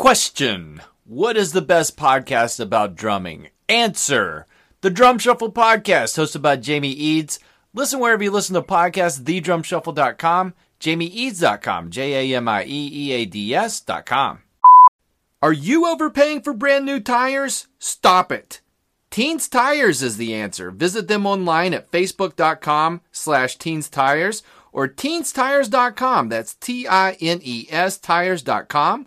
Question What is the best podcast about drumming? Answer The Drum Shuffle Podcast, hosted by Jamie Eads. Listen wherever you listen to podcasts, thedrumshuffle.com, jamieeads.com, J A M I E E A D S.com. Are you overpaying for brand new tires? Stop it. Teens Tires is the answer. Visit them online at facebook.com slash teens tires or teenstires.com. That's T I N E S tires.com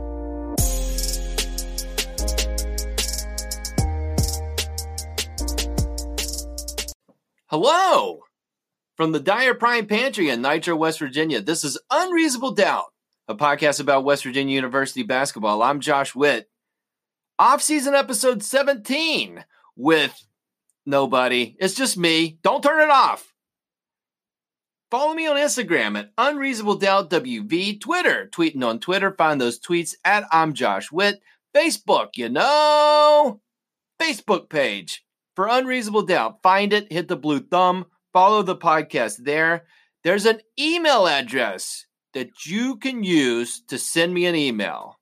Hello! From the Dyer Prime Pantry in Nitro, West Virginia, this is Unreasonable Doubt, a podcast about West Virginia University basketball. I'm Josh Witt. Off-season episode 17 with nobody. It's just me. Don't turn it off. Follow me on Instagram at Unreasonable Doubt WV, Twitter, tweeting on Twitter. Find those tweets at I'm Josh Witt. Facebook, you know, Facebook page for Unreasonable Doubt. Find it, hit the blue thumb, follow the podcast there. There's an email address that you can use to send me an email.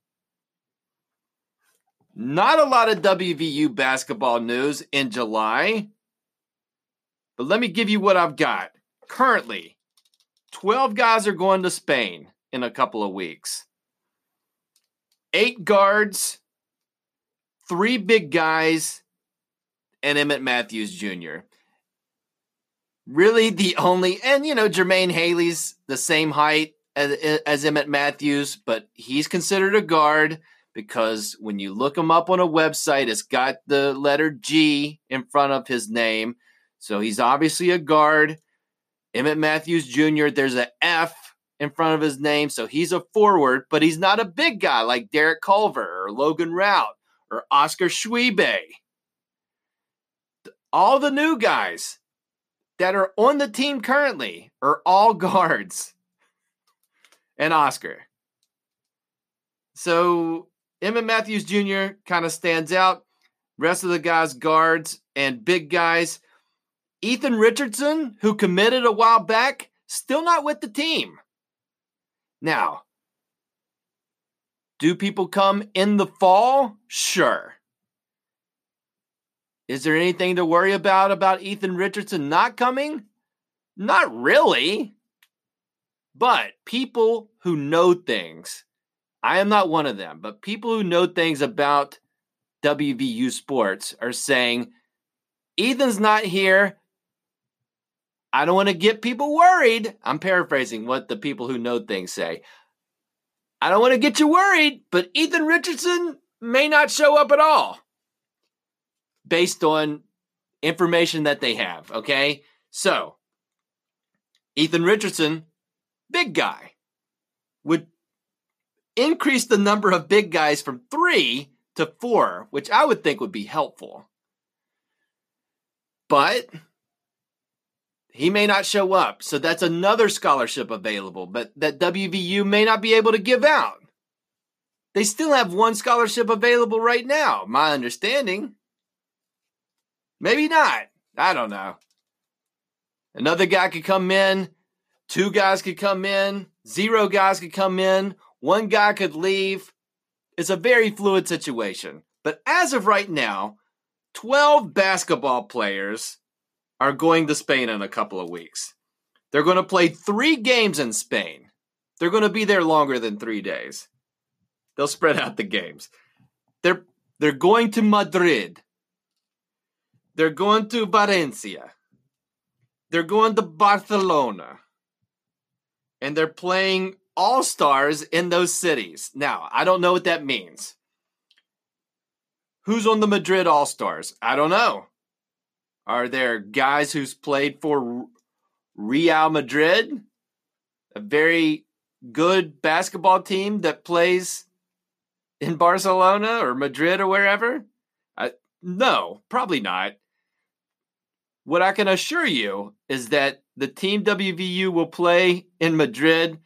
Not a lot of WVU basketball news in July, but let me give you what I've got. Currently, 12 guys are going to Spain in a couple of weeks. Eight guards, three big guys, and Emmett Matthews Jr. Really, the only, and you know, Jermaine Haley's the same height as, as Emmett Matthews, but he's considered a guard because when you look him up on a website, it's got the letter G in front of his name. So he's obviously a guard. Emmett Matthews Jr., there's a F in front of his name. So he's a forward, but he's not a big guy like Derek Culver or Logan Routt or Oscar Tshiebwe. All the new guys that are on the team currently are all guards and Oscar. So Emmett Matthews Jr. kind of stands out. Rest of the guys, guards and big guys. Ethan Richardson, who committed a while back, still not with the team. Now, do people come in the fall? Sure. Is there anything to worry about about Ethan Richardson not coming? Not really. But people who know things, I am not one of them, but people who know things about WVU sports are saying, Ethan's not here. I don't want to get people worried. I'm paraphrasing what the people who know things say. I don't want to get you worried, but Ethan Richardson may not show up at all based on information that they have. Okay. So, Ethan Richardson, big guy, would increase the number of big guys from three to four, which I would think would be helpful. But he may not show up. So that's another scholarship available, but that WVU may not be able to give out. They still have one scholarship available right now, my understanding. Maybe not. I don't know. Another guy could come in, two guys could come in, zero guys could come in, one guy could leave. It's a very fluid situation. But as of right now, 12 basketball players are going to Spain in a couple of weeks. They're going to play three games in Spain. They're going to be there longer than three days. They'll spread out the games. They're they're going to Madrid. They're going to Valencia. They're going to Barcelona. And they're playing all stars in those cities. Now, I don't know what that means. Who's on the Madrid All Stars? I don't know. Are there guys who's played for Real Madrid, a very good basketball team that plays in Barcelona or Madrid or wherever? I, no, probably not. What I can assure you is that the team WVU will play in Madrid,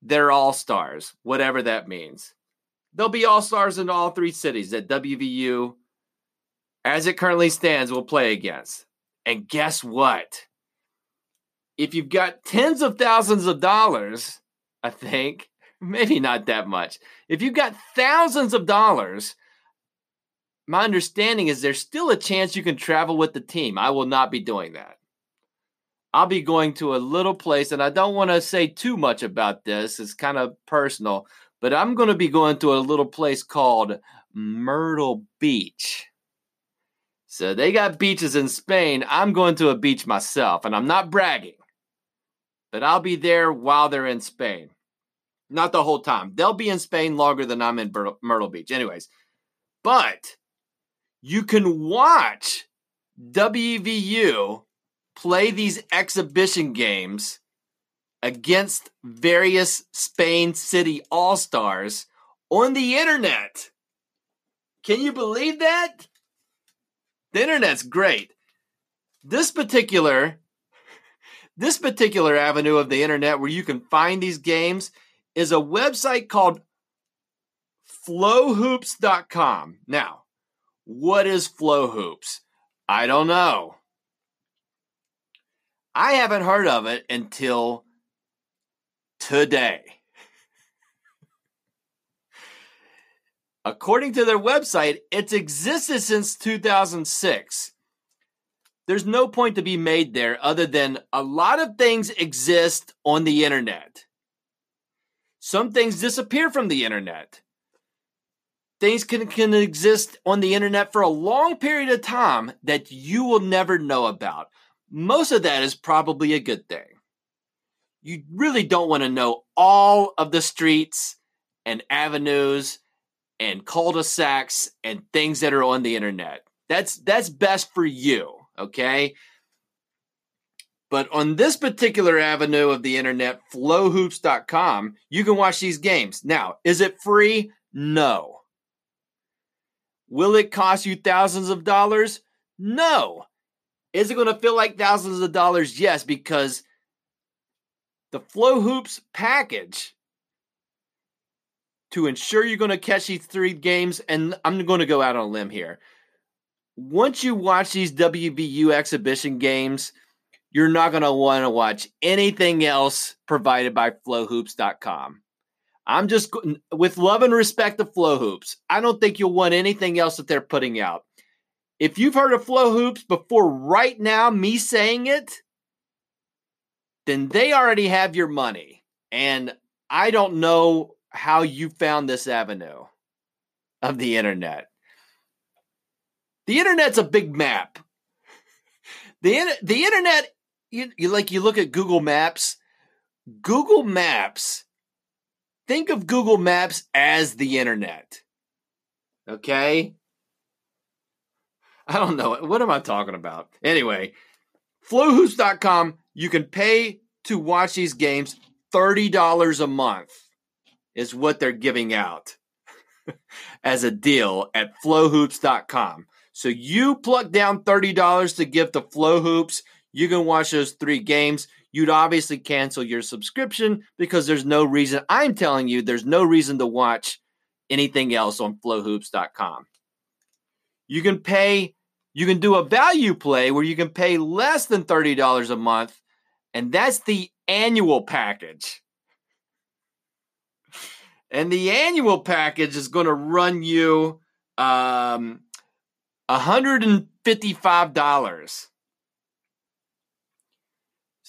they're all stars, whatever that means. They'll be all stars in all three cities that WVU as it currently stands, will play against. And guess what? If you've got tens of thousands of dollars, I think, maybe not that much. If you've got thousands of dollars, my understanding is there's still a chance you can travel with the team. I will not be doing that. I'll be going to a little place, and I don't want to say too much about this. It's kind of personal, but I'm going to be going to a little place called Myrtle Beach. So they got beaches in Spain. I'm going to a beach myself, and I'm not bragging, but I'll be there while they're in Spain. Not the whole time. They'll be in Spain longer than I'm in Myrtle Beach. Anyways, but you can watch WVU play these exhibition games against various Spain City All Stars on the internet. Can you believe that? The internet's great. This particular this particular avenue of the internet where you can find these games is a website called flowhoops.com. Now, what is flowhoops? I don't know. I haven't heard of it until today. According to their website, it's existed since 2006. There's no point to be made there other than a lot of things exist on the internet. Some things disappear from the internet. Things can, can exist on the internet for a long period of time that you will never know about. Most of that is probably a good thing. You really don't want to know all of the streets and avenues and cul-de-sacs and things that are on the internet. That's that's best for you, okay? But on this particular avenue of the internet, flowhoops.com, you can watch these games. Now, is it free? No. Will it cost you thousands of dollars? No. Is it going to feel like thousands of dollars? Yes, because the Flow Hoops package to ensure you're going to catch these three games, and I'm going to go out on a limb here. Once you watch these WVU exhibition games, you're not going to want to watch anything else provided by flowhoops.com. I'm just with love and respect to Flow Hoops. I don't think you'll want anything else that they're putting out. If you've heard of Flow Hoops before right now, me saying it, then they already have your money. And I don't know how you found this avenue of the internet. The internet's a big map. The the internet, you, you like you look at Google Maps. Google Maps. Think of Google Maps as the internet. Okay. I don't know. What am I talking about? Anyway, flowhoops.com, you can pay to watch these games $30 a month is what they're giving out as a deal at flowhoops.com. So you plug down $30 to give to Flow Hoops. You can watch those three games. You'd obviously cancel your subscription because there's no reason. I'm telling you, there's no reason to watch anything else on flowhoops.com. You can pay, you can do a value play where you can pay less than $30 a month, and that's the annual package. And the annual package is going to run you um, $155.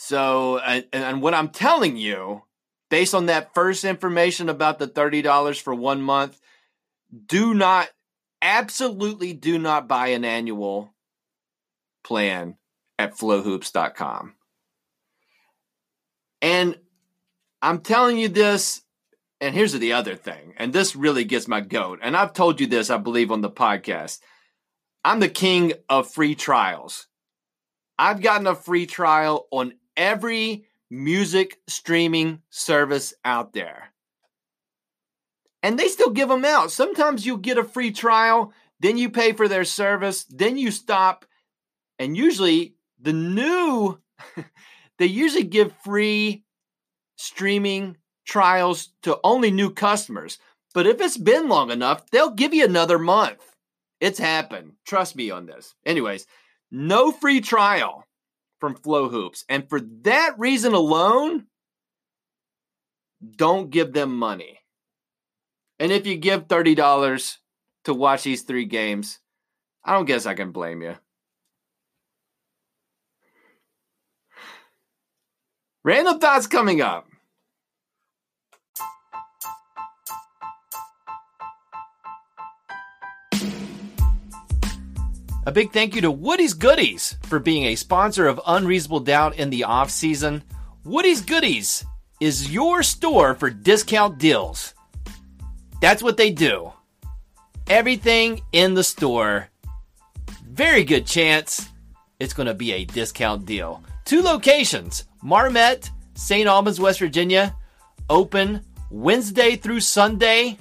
So, and, and what I'm telling you, based on that first information about the $30 for one month, do not, absolutely do not buy an annual plan at flowhoops.com. And I'm telling you this, and here's the other thing, and this really gets my goat. And I've told you this, I believe, on the podcast. I'm the king of free trials. I've gotten a free trial on every music streaming service out there. And they still give them out. Sometimes you get a free trial, then you pay for their service, then you stop. And usually the new, they usually give free streaming trials to only new customers. But if it's been long enough, they'll give you another month. It's happened. Trust me on this. Anyways, no free trial from Flow Hoops. And for that reason alone, don't give them money. And if you give $30 to watch these three games, I don't guess I can blame you. Random thoughts coming up. A big thank you to Woody's Goodies for being a sponsor of Unreasonable Doubt in the off season. Woody's Goodies is your store for discount deals. That's what they do. Everything in the store. Very good chance it's going to be a discount deal. Two locations Marmet, St. Albans, West Virginia, open Wednesday through Sunday.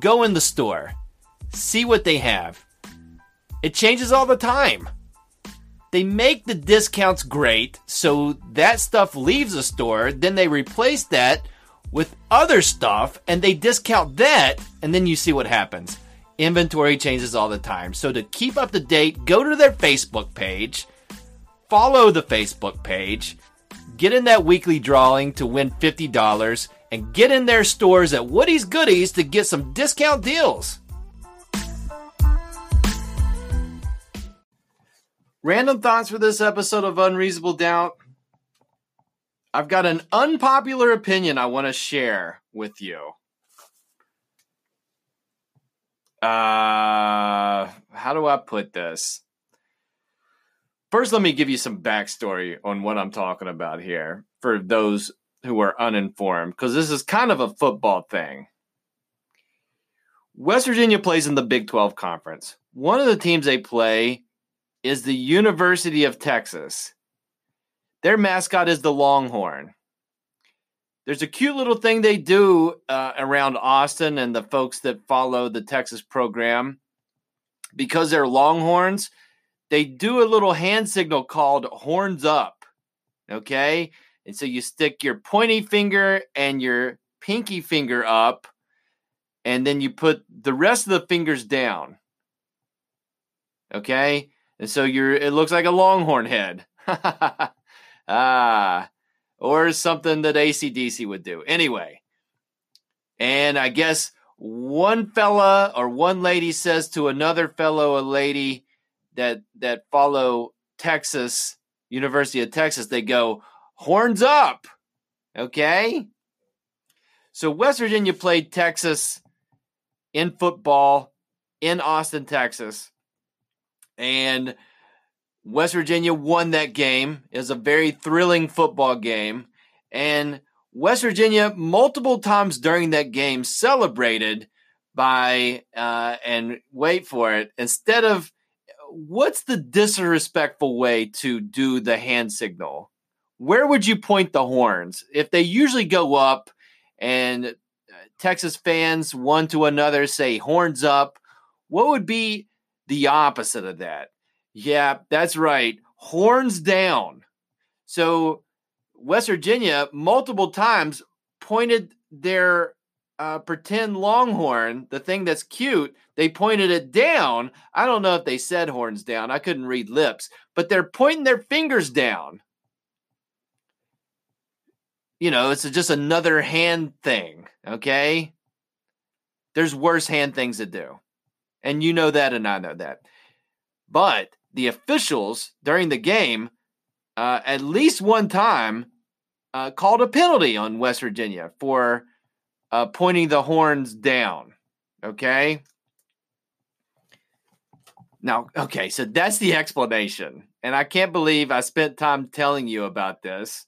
Go in the store, see what they have. It changes all the time. They make the discounts great, so that stuff leaves the store, then they replace that with other stuff and they discount that, and then you see what happens. Inventory changes all the time. So to keep up to date, go to their Facebook page, follow the Facebook page, get in that weekly drawing to win $50, and get in their stores at Woody's Goodies to get some discount deals. Random thoughts for this episode of Unreasonable Doubt. I've got an unpopular opinion I want to share with you. Uh, how do I put this? First, let me give you some backstory on what I'm talking about here for those who are uninformed, because this is kind of a football thing. West Virginia plays in the Big 12 Conference. One of the teams they play is the University of Texas. Their mascot is the Longhorn. There's a cute little thing they do uh, around Austin and the folks that follow the Texas program. Because they're Longhorns, they do a little hand signal called horns up. Okay. And so you stick your pointy finger and your pinky finger up, and then you put the rest of the fingers down. Okay. And so you're it looks like a longhorn head. ah. Or something that ACDC would do. Anyway. And I guess one fella or one lady says to another fellow a lady that that follow Texas, University of Texas, they go, horns up. Okay? So West Virginia played Texas in football in Austin, Texas and West Virginia won that game. It was a very thrilling football game. And West Virginia, multiple times during that game, celebrated by, uh, and wait for it, instead of what's the disrespectful way to do the hand signal? Where would you point the horns? If they usually go up and uh, Texas fans one to another say horns up, what would be the opposite of that? Yeah, that's right. Horns down. So West Virginia multiple times pointed their uh, pretend longhorn, the thing that's cute, they pointed it down. I don't know if they said horns down. I couldn't read lips, but they're pointing their fingers down. You know, it's just another hand thing, okay? There's worse hand things to do. And you know that, and I know that. But the officials during the game, uh, at least one time, uh, called a penalty on West Virginia for uh, pointing the horns down. Okay. Now, okay, so that's the explanation. And I can't believe I spent time telling you about this,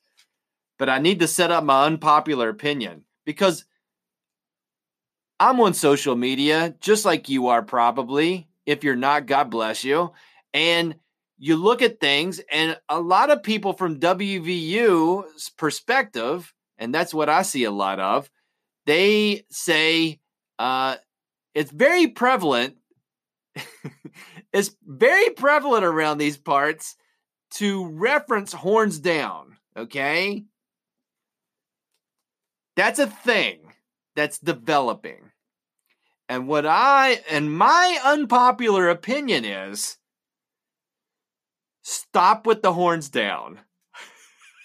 but I need to set up my unpopular opinion because I'm on social media, just like you are, probably. If you're not, God bless you. And you look at things, and a lot of people from WVU's perspective, and that's what I see a lot of, they say uh, it's very prevalent. it's very prevalent around these parts to reference horns down. Okay. That's a thing that's developing. And what I, and my unpopular opinion is stop with the horns down.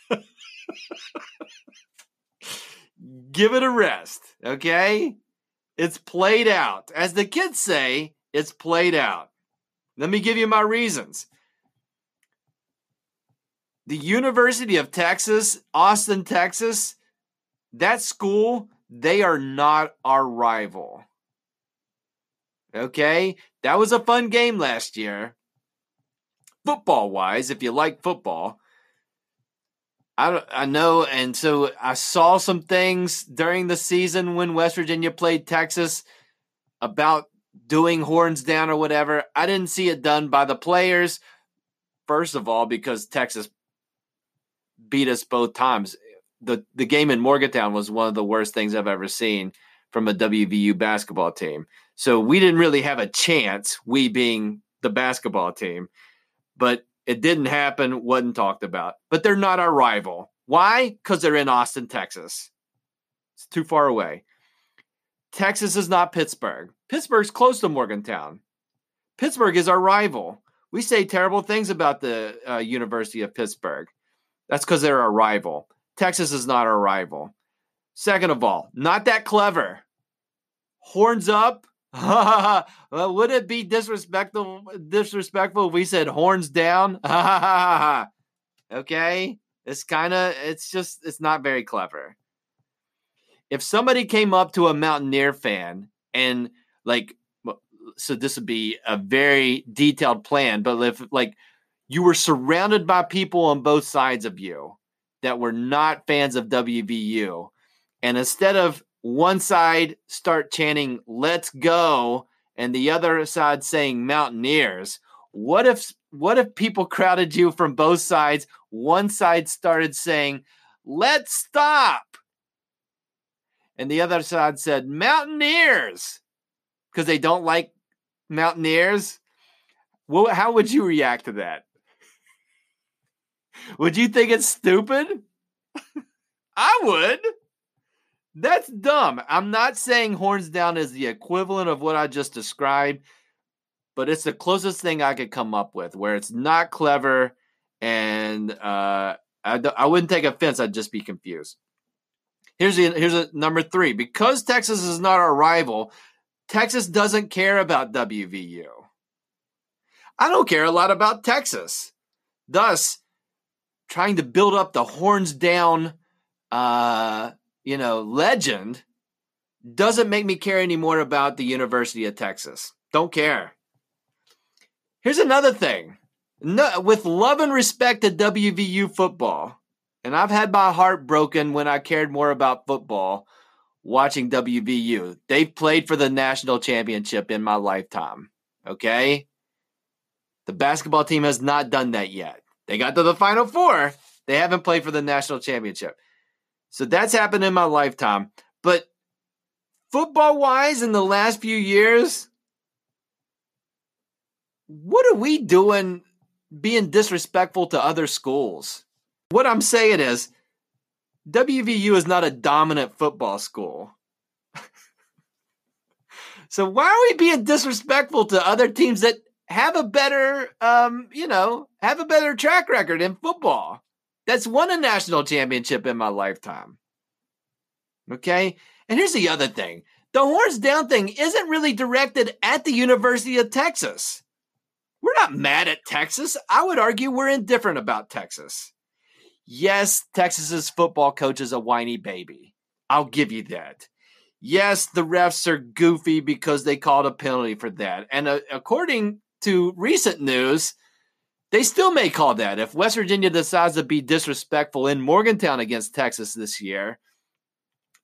Give it a rest, okay? It's played out. As the kids say, it's played out. Let me give you my reasons. The University of Texas, Austin, Texas, that school, they are not our rival. Okay? That was a fun game last year. Football wise, if you like football, I, I know, and so I saw some things during the season when West Virginia played Texas about doing horns down or whatever. I didn't see it done by the players. First of all, because Texas beat us both times. the The game in Morgantown was one of the worst things I've ever seen from a WVU basketball team. So we didn't really have a chance. We being the basketball team, but it didn't happen, wasn't talked about. But they're not our rival. Why? Because they're in Austin, Texas. It's too far away. Texas is not Pittsburgh. Pittsburgh's close to Morgantown. Pittsburgh is our rival. We say terrible things about the uh, University of Pittsburgh. That's because they're our rival. Texas is not our rival. Second of all, not that clever. Horns up, well, would it be disrespectful disrespectful if we said horns down? okay? It's kind of it's just it's not very clever. If somebody came up to a Mountaineer fan and like so this would be a very detailed plan, but if like you were surrounded by people on both sides of you that were not fans of WVU and instead of one side start chanting "Let's go" and the other side saying "Mountaineers." What if what if people crowded you from both sides? One side started saying "Let's stop," and the other side said "Mountaineers" because they don't like Mountaineers. Well, how would you react to that? Would you think it's stupid? I would. That's dumb. I'm not saying horns down is the equivalent of what I just described, but it's the closest thing I could come up with where it's not clever and uh, wouldn't take offense. I'd just be confused. Here's a, here's a number three. Because Texas is not our rival, Texas doesn't care about WVU. I don't care a lot about Texas. Thus, trying to build up the horns down uh, you know, legend doesn't make me care anymore about the University of Texas. Don't care. Here's another thing. No, with love and respect to WVU football, and I've had my heart broken when I cared more about football watching WVU. They've played for the national championship in my lifetime. Okay? The basketball team has not done that yet. They got to the Final Four. They haven't played for the national championship. So that's happened in my lifetime. But football wise, in the last few years, what are we doing being disrespectful to other schools? What I'm saying is, WVU is not a dominant football school. so why are we being disrespectful to other teams that have a better, um, you know, have a better track record in football? That's won a national championship in my lifetime. Okay, and here's the other thing: the horns down thing isn't really directed at the University of Texas. We're not mad at Texas. I would argue we're indifferent about Texas. Yes, Texas's football coach is a whiny baby. I'll give you that. Yes, the refs are goofy because they called a penalty for that. And uh, according to recent news, they still may call that. If West Virginia decides to be disrespectful in Morgantown against Texas this year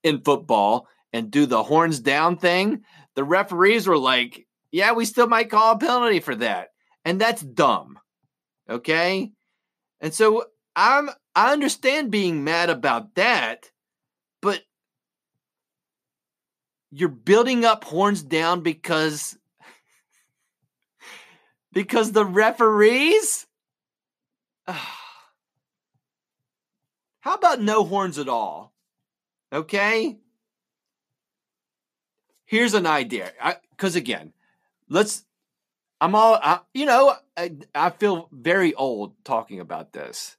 in football and do the horns down thing, the referees were like, yeah, we still might call a penalty for that. And that's dumb. Okay? And so I'm I understand being mad about that, but you're building up horns down because because the referees How about no horns at all? Okay? Here's an idea. Cuz again, let's I'm all I, you know, I, I feel very old talking about this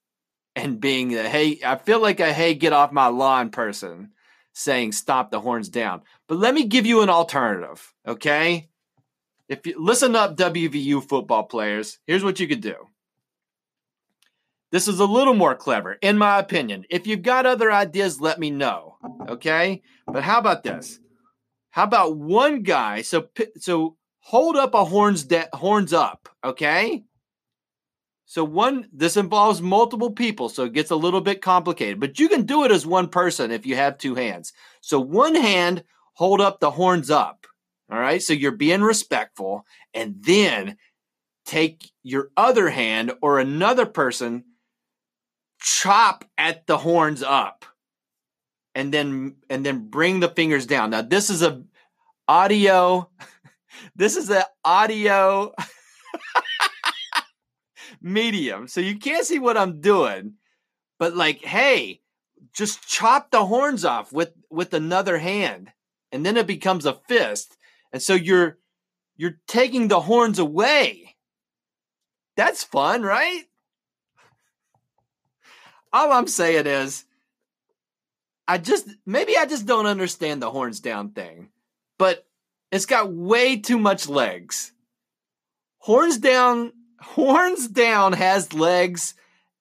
and being a hey, I feel like a hey, get off my lawn person saying stop the horns down. But let me give you an alternative, okay? If you listen up, WVU football players, here's what you could do. This is a little more clever, in my opinion. If you've got other ideas, let me know, okay? But how about this? How about one guy? So, so hold up a horns de- horns up, okay? So one this involves multiple people, so it gets a little bit complicated, but you can do it as one person if you have two hands. So one hand hold up the horns up. All right? So you're being respectful and then take your other hand or another person chop at the horns up and then and then bring the fingers down. Now this is a audio this is an audio medium. So you can't see what I'm doing. But like, hey, just chop the horns off with with another hand and then it becomes a fist. And so you're you're taking the horns away. That's fun, right? All I'm saying is I just maybe I just don't understand the horns down thing. But it's got way too much legs. Horns down Horns Down has legs,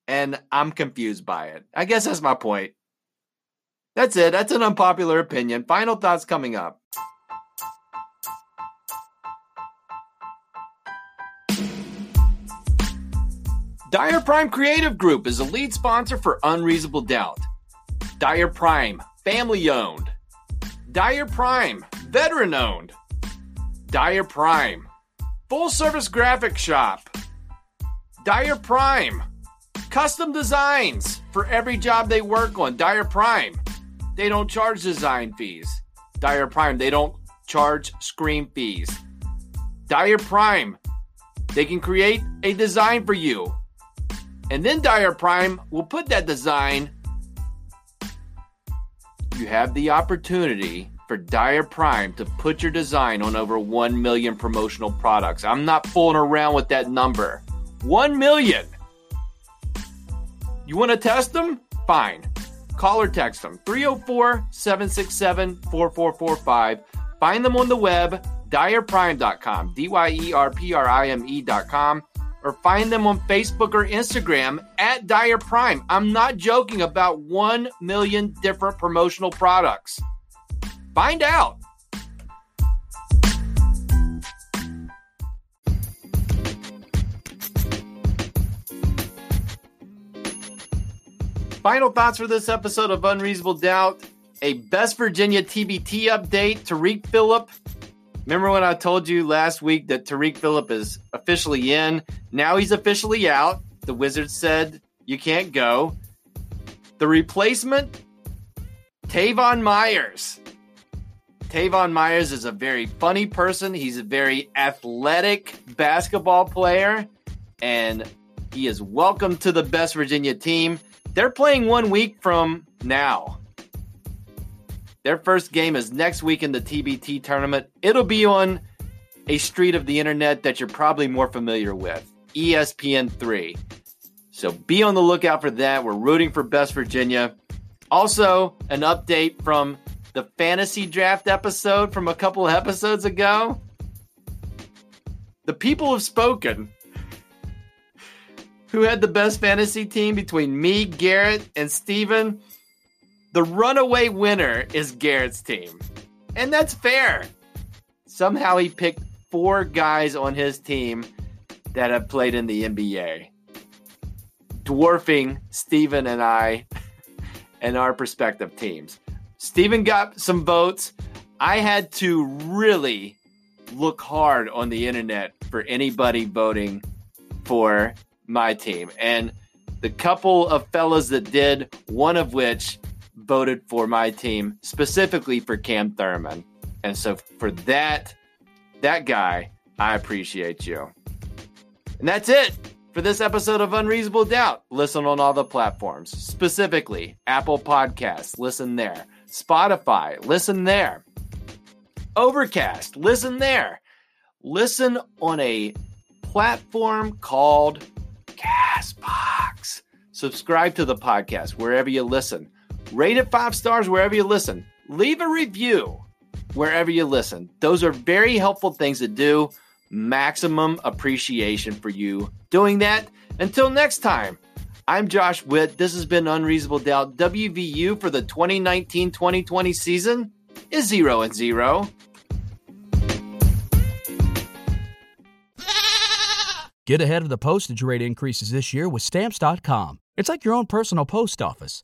and I'm confused by it. I guess that's my point. That's it. That's an unpopular opinion. Final thoughts coming up. Dyer Prime Creative Group is a lead sponsor for Unreasonable Doubt. Dyer Prime, family owned. Dyer Prime, veteran owned. Dyer Prime, full service graphic shop. Dyer Prime. Custom designs for every job they work on. Dyer Prime. They don't charge design fees. Dyer Prime. They don't charge screen fees. Dyer Prime. They can create a design for you. And then Dyer Prime will put that design. You have the opportunity for Dyer Prime to put your design on over 1 million promotional products. I'm not fooling around with that number. 1 million. You want to test them? Fine. Call or text them 304 767 4445. Find them on the web, dyerprime.com, D Y E R P R I M E.com, or find them on Facebook or Instagram at Dyer Prime. I'm not joking about 1 million different promotional products. Find out. Final thoughts for this episode of Unreasonable Doubt. A Best Virginia TBT update. Tarik Phillip Remember when I told you last week that Tarik Phillip is officially in? Now he's officially out. The Wizards said you can't go. The replacement, Teyvon Myers. Teyvon Myers is a very funny person. He's a very athletic basketball player, and he is welcome to the best Virginia team. They're playing one week from now. Their first game is next week in the TBT tournament. It'll be on a street of the internet that you're probably more familiar with ESPN3. So be on the lookout for that. We're rooting for Best Virginia. Also, an update from the fantasy draft episode from a couple episodes ago. The people have spoken. Who had the best fantasy team between me, Garrett, and Steven? The runaway winner is Garrett's team. And that's fair. Somehow he picked four guys on his team that have played in the NBA, dwarfing Steven and I and our prospective teams. Steven got some votes. I had to really look hard on the internet for anybody voting for my team. And the couple of fellas that did, one of which voted for my team specifically for Cam Thoroughman. And so for that, that guy, I appreciate you. And that's it for this episode of Unreasonable Doubt. Listen on all the platforms, specifically Apple Podcasts, listen there. Spotify, listen there. Overcast, listen there. Listen on a platform called Castbox. Subscribe to the podcast wherever you listen. Rate it five stars wherever you listen. Leave a review wherever you listen. Those are very helpful things to do. Maximum appreciation for you doing that. Until next time, I'm Josh Witt. This has been Unreasonable Doubt. WVU for the 2019 2020 season is 0 and 0. Get ahead of the postage rate increases this year with Stamps.com. It's like your own personal post office.